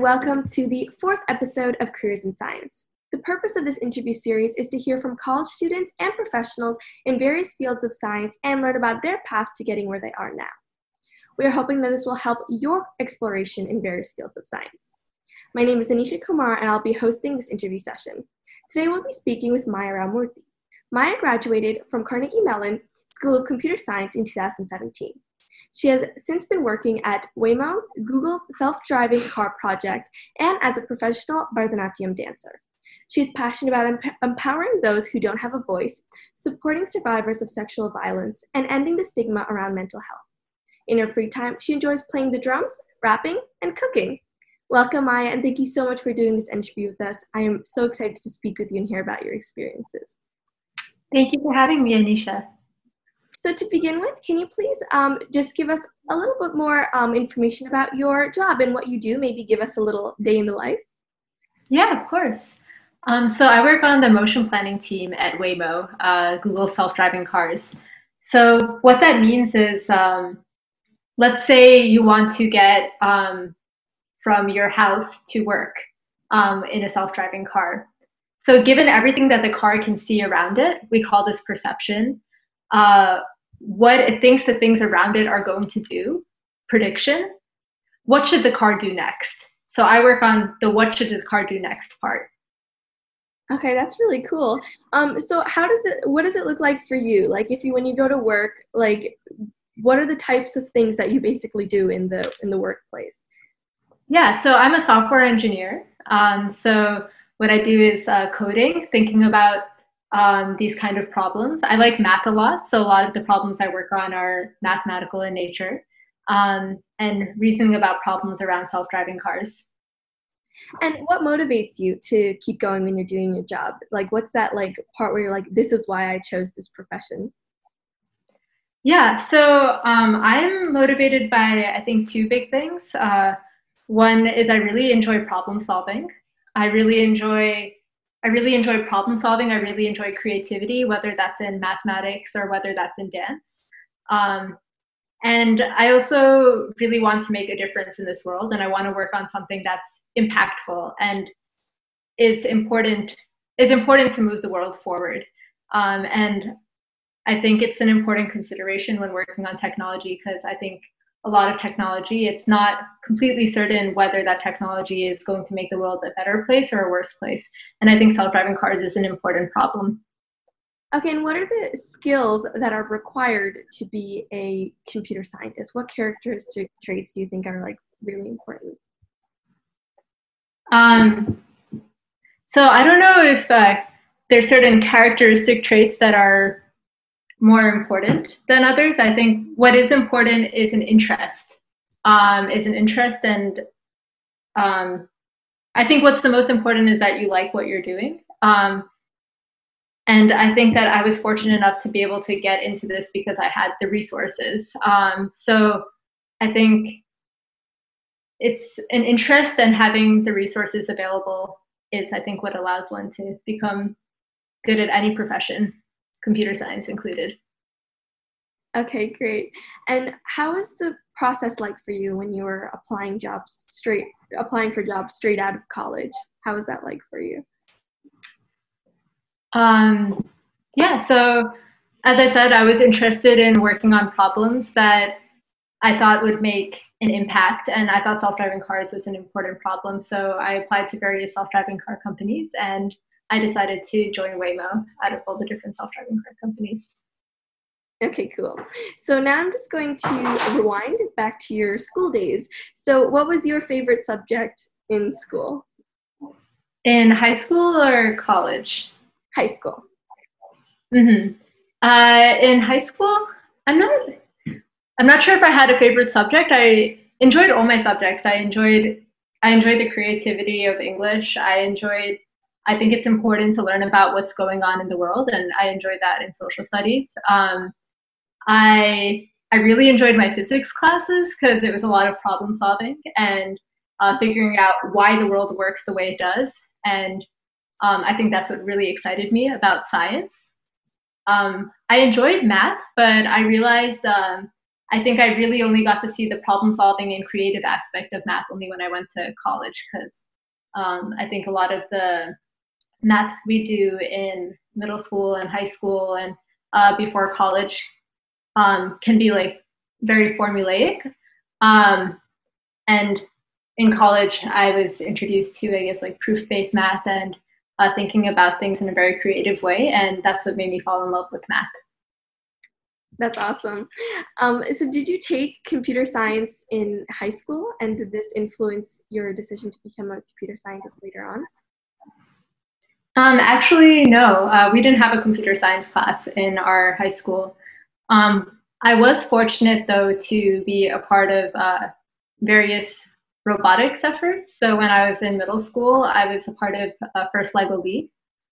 Welcome to the fourth episode of Careers in Science. The purpose of this interview series is to hear from college students and professionals in various fields of science and learn about their path to getting where they are now. We are hoping that this will help your exploration in various fields of science. My name is Anisha Kumar, and I'll be hosting this interview session. Today we'll be speaking with Maya Rau-Murthy. Maya graduated from Carnegie Mellon School of Computer Science in 2017. She has since been working at Waymo, Google's self driving car project, and as a professional Bharatanatyam dancer. She is passionate about emp- empowering those who don't have a voice, supporting survivors of sexual violence, and ending the stigma around mental health. In her free time, she enjoys playing the drums, rapping, and cooking. Welcome, Maya, and thank you so much for doing this interview with us. I am so excited to speak with you and hear about your experiences. Thank you for having me, Anisha. So to begin with, can you please um, just give us a little bit more um, information about your job and what you do? Maybe give us a little day in the life. Yeah, of course. Um, so I work on the motion planning team at Waymo, uh, Google self-driving cars. So what that means is, um, let's say you want to get um, from your house to work um, in a self-driving car. So given everything that the car can see around it, we call this perception uh, what it thinks the things around it are going to do, prediction. What should the car do next? So I work on the what should the car do next part. Okay, that's really cool. Um, so how does it? What does it look like for you? Like, if you when you go to work, like, what are the types of things that you basically do in the in the workplace? Yeah, so I'm a software engineer. Um, so what I do is uh, coding, thinking about um, these kind of problems. I like math a lot, so a lot of the problems I work on are mathematical in nature um, and reasoning about problems around self driving cars. And what motivates you to keep going when you're doing your job? Like, what's that like part where you're like, this is why I chose this profession? Yeah, so um, I'm motivated by, I think, two big things. Uh, one is I really enjoy problem solving. I really enjoy I really enjoy problem solving. I really enjoy creativity, whether that's in mathematics or whether that's in dance. Um, and I also really want to make a difference in this world, and I want to work on something that's impactful and is important is important to move the world forward. Um, and I think it's an important consideration when working on technology because I think a lot of technology, it's not completely certain whether that technology is going to make the world a better place or a worse place. And I think self driving cars is an important problem. Okay, and what are the skills that are required to be a computer scientist? What characteristic traits do you think are like really important? Um, so I don't know if uh, there's certain characteristic traits that are more important than others. I think what is important is an interest, um, is an interest, and um, I think what's the most important is that you like what you're doing. Um, and I think that I was fortunate enough to be able to get into this because I had the resources. Um, so I think it's an interest and having the resources available is, I think, what allows one to become good at any profession computer science included. Okay, great. And how is the process like for you when you were applying jobs straight applying for jobs straight out of college? How was that like for you? Um, yeah, so as I said, I was interested in working on problems that I thought would make an impact, and I thought self-driving cars was an important problem. So I applied to various self-driving car companies, and I decided to join Waymo out of all the different self-driving car companies. Okay, cool. So now I'm just going to rewind back to your school days. So, what was your favorite subject in school? In high school or college? High school. Mm-hmm. Uh, in high school, I'm not. I'm not sure if I had a favorite subject. I enjoyed all my subjects. I enjoyed. I enjoyed the creativity of English. I enjoyed I think it's important to learn about what's going on in the world, and I enjoyed that in social studies. Um, I I really enjoyed my physics classes because it was a lot of problem solving and uh, figuring out why the world works the way it does. And um, I think that's what really excited me about science. Um, I enjoyed math, but I realized um, I think I really only got to see the problem solving and creative aspect of math only when I went to college because um, I think a lot of the math we do in middle school and high school and uh, before college um, can be like very formulaic. Um, and in college, I was introduced to, I guess, like proof based math and uh, thinking about things in a very creative way. And that's what made me fall in love with math. That's awesome. Um, so, did you take computer science in high school, and did this influence your decision to become a computer scientist later on? Um, actually, no. Uh, we didn't have a computer science class in our high school. Um, I was fortunate, though, to be a part of uh, various robotics efforts. So, when I was in middle school, I was a part of uh, First LEGO League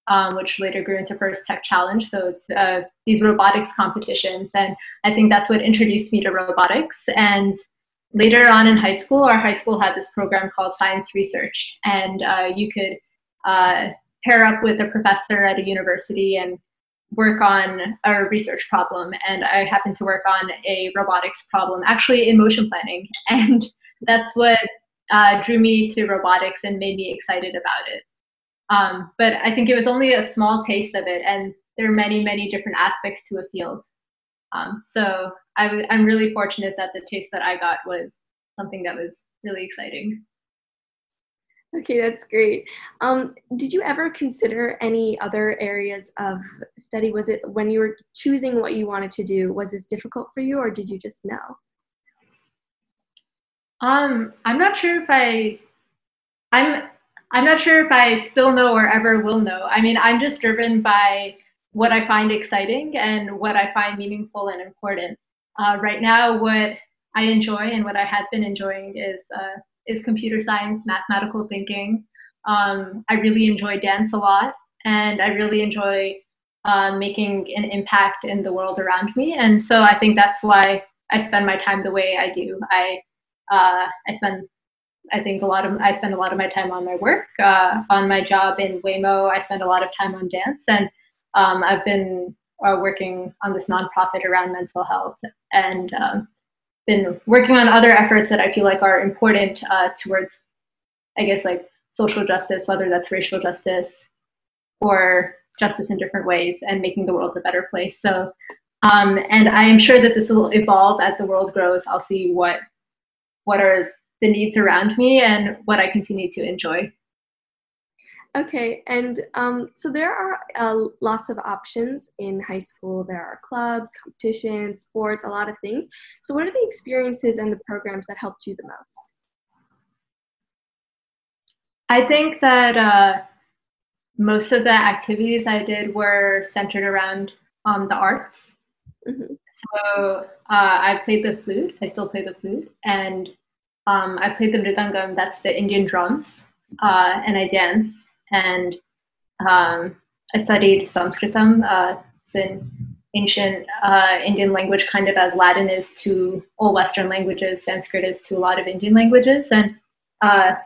um, which later grew into First Tech Challenge. So it's uh, these robotics competitions, and I think that's what introduced me to robotics. And later on in high school, our high school had this program called Science Research, and uh, you could uh, pair up with a professor at a university and work on a research problem. And I happened to work on a robotics problem, actually in motion planning, and that's what uh, drew me to robotics and made me excited about it. Um, but I think it was only a small taste of it, and there are many, many different aspects to a field. Um, so i w- I'm really fortunate that the taste that I got was something that was really exciting. Okay, that's great. Um, did you ever consider any other areas of study? Was it when you were choosing what you wanted to do, was this difficult for you or did you just know? Um, I'm not sure if I, I'm, I'm not sure if I still know or ever will know. I mean, I'm just driven by what I find exciting and what I find meaningful and important. Uh, right now, what I enjoy and what I have been enjoying is uh, is computer science, mathematical thinking. Um, I really enjoy dance a lot, and I really enjoy uh, making an impact in the world around me. And so I think that's why I spend my time the way I do. I uh, I spend I think a lot of I spend a lot of my time on my work, uh, on my job in Waymo. I spend a lot of time on dance, and um, I've been uh, working on this nonprofit around mental health, and um, been working on other efforts that I feel like are important uh, towards, I guess, like social justice, whether that's racial justice or justice in different ways, and making the world a better place. So, um, and I am sure that this will evolve as the world grows. I'll see what what are the needs around me and what I continue to enjoy. Okay, and um, so there are uh, lots of options in high school. There are clubs, competitions, sports, a lot of things. So, what are the experiences and the programs that helped you the most? I think that uh, most of the activities I did were centered around um, the arts. Mm-hmm. So, uh, I played the flute, I still play the flute, and um, I played the mridangam, that's the Indian drums, uh, and I dance. And um, I studied Sanskritam. Uh, it's an ancient uh, Indian language, kind of as Latin is to all Western languages, Sanskrit is to a lot of Indian languages. And uh,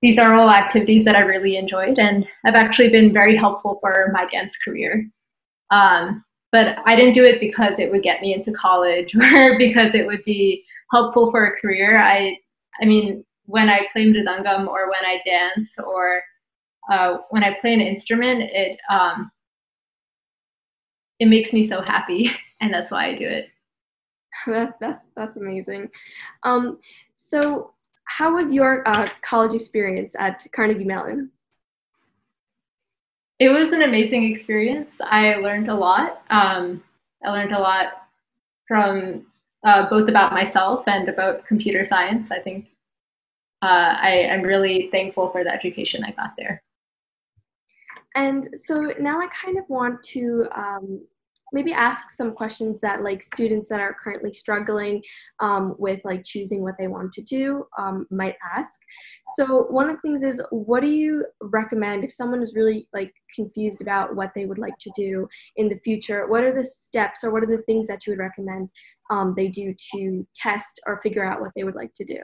these are all activities that I really enjoyed and have actually been very helpful for my dance career. Um, but I didn't do it because it would get me into college or because it would be helpful for a career. I I mean, when I play mridangam or when I dance or uh, when I play an instrument, it um, it makes me so happy, and that's why I do it. that's that's that's amazing. Um, so, how was your uh, college experience at Carnegie Mellon? It was an amazing experience. I learned a lot. Um, I learned a lot from uh, both about myself and about computer science. I think uh, I am really thankful for the education I got there. And so now I kind of want to um, maybe ask some questions that like students that are currently struggling um, with like choosing what they want to do um, might ask. So one of the things is what do you recommend if someone is really like confused about what they would like to do in the future? What are the steps or what are the things that you would recommend um, they do to test or figure out what they would like to do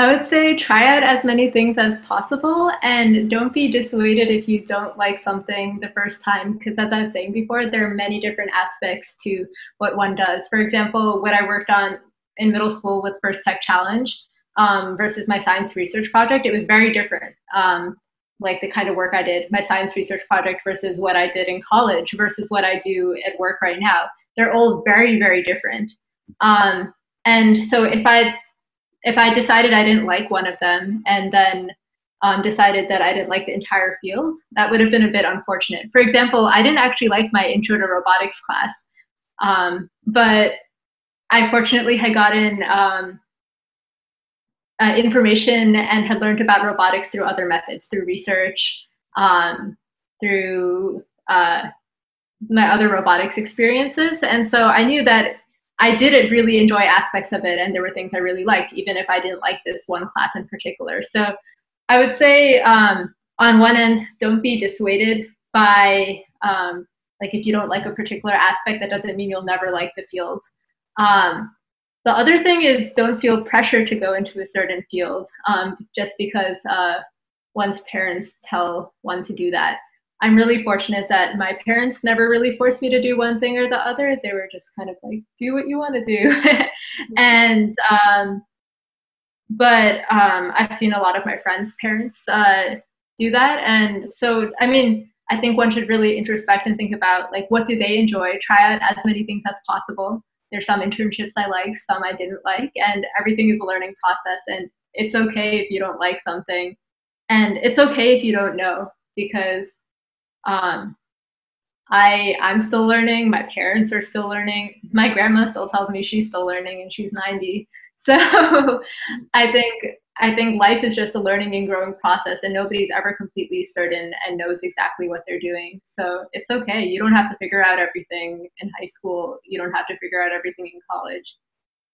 I would say try out as many things as possible and don't be dissuaded if you don't like something the first time. Because as I was saying before, there are many different aspects to what one does. For example, what I worked on in middle school with First Tech Challenge um, versus my science research project, it was very different. Um, like the kind of work I did, my science research project versus what I did in college versus what I do at work right now. They're all very, very different. Um, and so if I if I decided I didn't like one of them and then um, decided that I didn't like the entire field, that would have been a bit unfortunate. For example, I didn't actually like my intro to robotics class, um, but I fortunately had gotten um, uh, information and had learned about robotics through other methods, through research, um, through uh, my other robotics experiences. And so I knew that I did really enjoy aspects of it, and there were things I really liked, even if I didn't like this one class in particular. So I would say, um, on one end, don't be dissuaded by um, like if you don't like a particular aspect, that doesn't mean you'll never like the field. Um, the other thing is don't feel pressure to go into a certain field um, just because uh, one's parents tell one to do that. I'm really fortunate that my parents never really forced me to do one thing or the other. They were just kind of like, do what you want to do. and, um, but um, I've seen a lot of my friends' parents uh, do that. And so, I mean, I think one should really introspect and think about like, what do they enjoy? Try out as many things as possible. There's some internships I like, some I didn't like, and everything is a learning process. And it's okay if you don't like something. And it's okay if you don't know because um, I I'm still learning. My parents are still learning. My grandma still tells me she's still learning, and she's 90. So I think I think life is just a learning and growing process, and nobody's ever completely certain and knows exactly what they're doing. So it's okay. You don't have to figure out everything in high school. You don't have to figure out everything in college,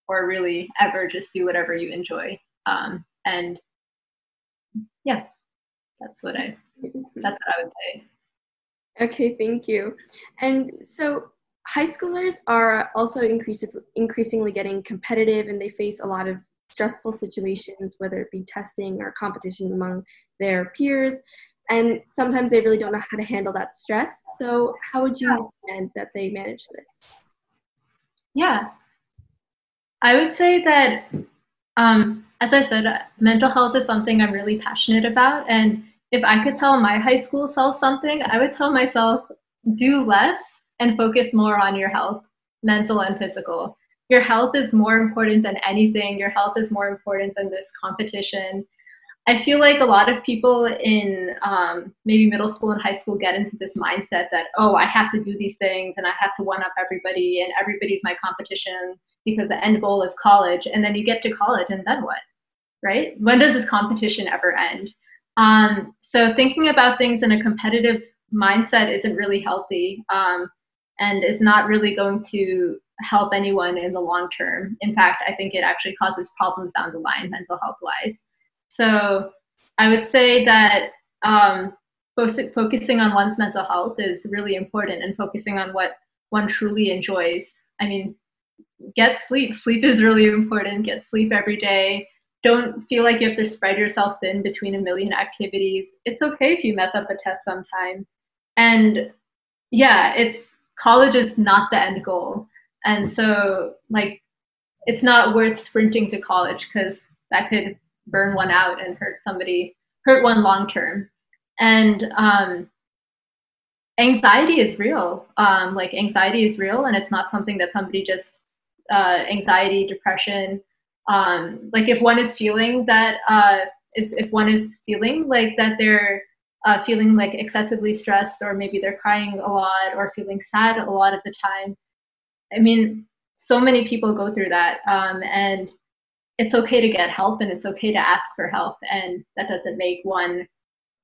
or really ever. Just do whatever you enjoy. Um, and yeah, that's what I that's what I would say. Okay, thank you. And so high schoolers are also increasingly getting competitive and they face a lot of stressful situations, whether it be testing or competition among their peers. And sometimes they really don't know how to handle that stress. So, how would you recommend that they manage this? Yeah, I would say that, um, as I said, mental health is something I'm really passionate about. And if I could tell my high school self something, I would tell myself do less and focus more on your health, mental and physical. Your health is more important than anything. Your health is more important than this competition. I feel like a lot of people in um, maybe middle school and high school get into this mindset that, oh, I have to do these things and I have to one up everybody and everybody's my competition because the end goal is college. And then you get to college and then what? Right? When does this competition ever end? Um, so thinking about things in a competitive mindset isn't really healthy um, and is not really going to help anyone in the long term. In fact, I think it actually causes problems down the line, mental health wise. So I would say that um, focusing on one's mental health is really important and focusing on what one truly enjoys. I mean, get sleep. Sleep is really important. Get sleep every day don't feel like you have to spread yourself thin between a million activities. It's okay if you mess up a test sometime. And yeah, it's college is not the end goal. And so like it's not worth sprinting to college because that could burn one out and hurt somebody, hurt one long term. And um, anxiety is real. Um, like anxiety is real, and it's not something that somebody just uh, anxiety, depression, um, like if one is feeling that uh, is if one is feeling like that they're uh, feeling like excessively stressed or maybe they're crying a lot or feeling sad a lot of the time i mean so many people go through that um, and it's okay to get help and it's okay to ask for help and that doesn't make one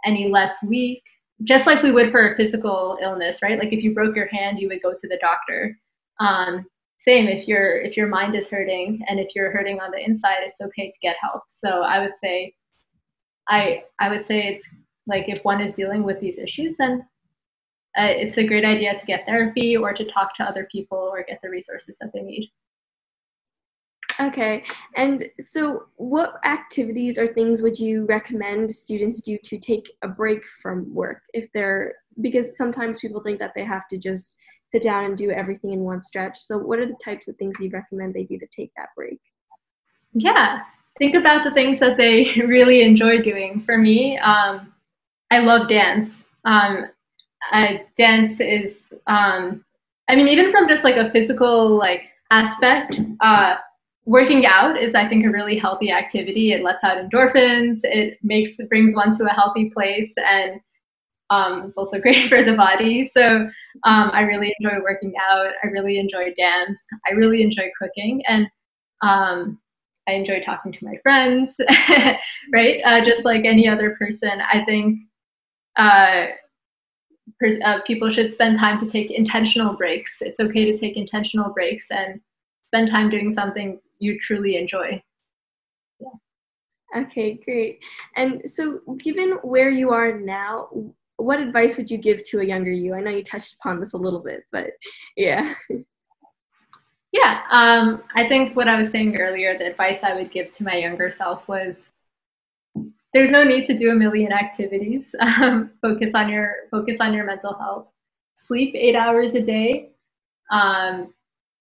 any less weak. Just like we would for a physical illness right? Like if you broke your hand you would go to the doctor. Um, same if your if your mind is hurting and if you're hurting on the inside it's okay to get help so i would say i i would say it's like if one is dealing with these issues then uh, it's a great idea to get therapy or to talk to other people or get the resources that they need Okay. And so, what activities or things would you recommend students do to take a break from work if they're because sometimes people think that they have to just sit down and do everything in one stretch. So, what are the types of things you recommend they do to take that break? Yeah, think about the things that they really enjoy doing. For me, um, I love dance. Um, I, dance is, um, I mean, even from just like a physical like aspect, uh, working out is, I think, a really healthy activity. It lets out endorphins. It makes brings one to a healthy place, and um, it's also great for the body. So um, I really enjoy working out. I really enjoy dance. I really enjoy cooking, and um, I enjoy talking to my friends. right, uh, just like any other person. I think uh, uh, people should spend time to take intentional breaks. It's okay to take intentional breaks and spend time doing something you truly enjoy. Yeah. Okay, great. And so, given where you are now, what advice would you give to a younger you? I know you touched upon this a little bit, but yeah. Yeah, um, I think what I was saying earlier, the advice I would give to my younger self was there's no need to do a million activities. Um, focus on your focus on your mental health. Sleep eight hours a day. Um,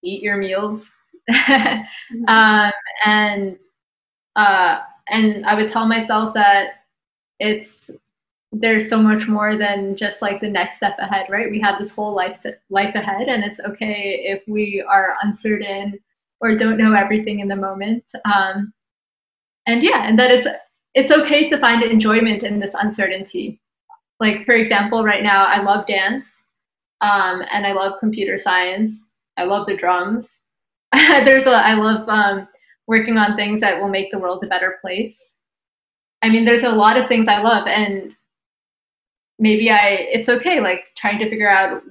eat your meals, mm-hmm. um, and uh, and I would tell myself that it's there's so much more than just like the next step ahead, right? We have this whole life life ahead, and it's okay if we are uncertain or don't know everything in the moment. Um, and yeah, and that it's it's okay to find enjoyment in this uncertainty. Like for example, right now I love dance, um, and I love computer science. I love the drums. there's a I love um, working on things that will make the world a better place. I mean, there's a lot of things I love, and maybe I it's okay like trying to figure out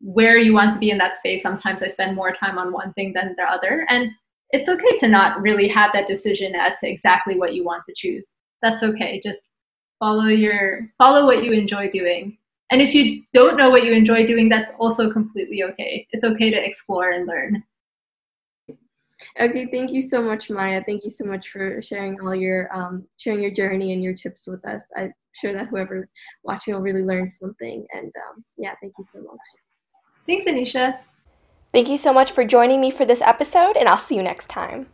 where you want to be in that space. Sometimes I spend more time on one thing than the other, and it's okay to not really have that decision as to exactly what you want to choose. That's okay. Just follow your follow what you enjoy doing. And if you don't know what you enjoy doing, that's also completely okay. It's okay to explore and learn. Okay, thank you so much, Maya. Thank you so much for sharing all your um, sharing your journey and your tips with us. I'm sure that whoever's watching will really learn something. And um, yeah, thank you so much. Thanks, Anisha. Thank you so much for joining me for this episode, and I'll see you next time.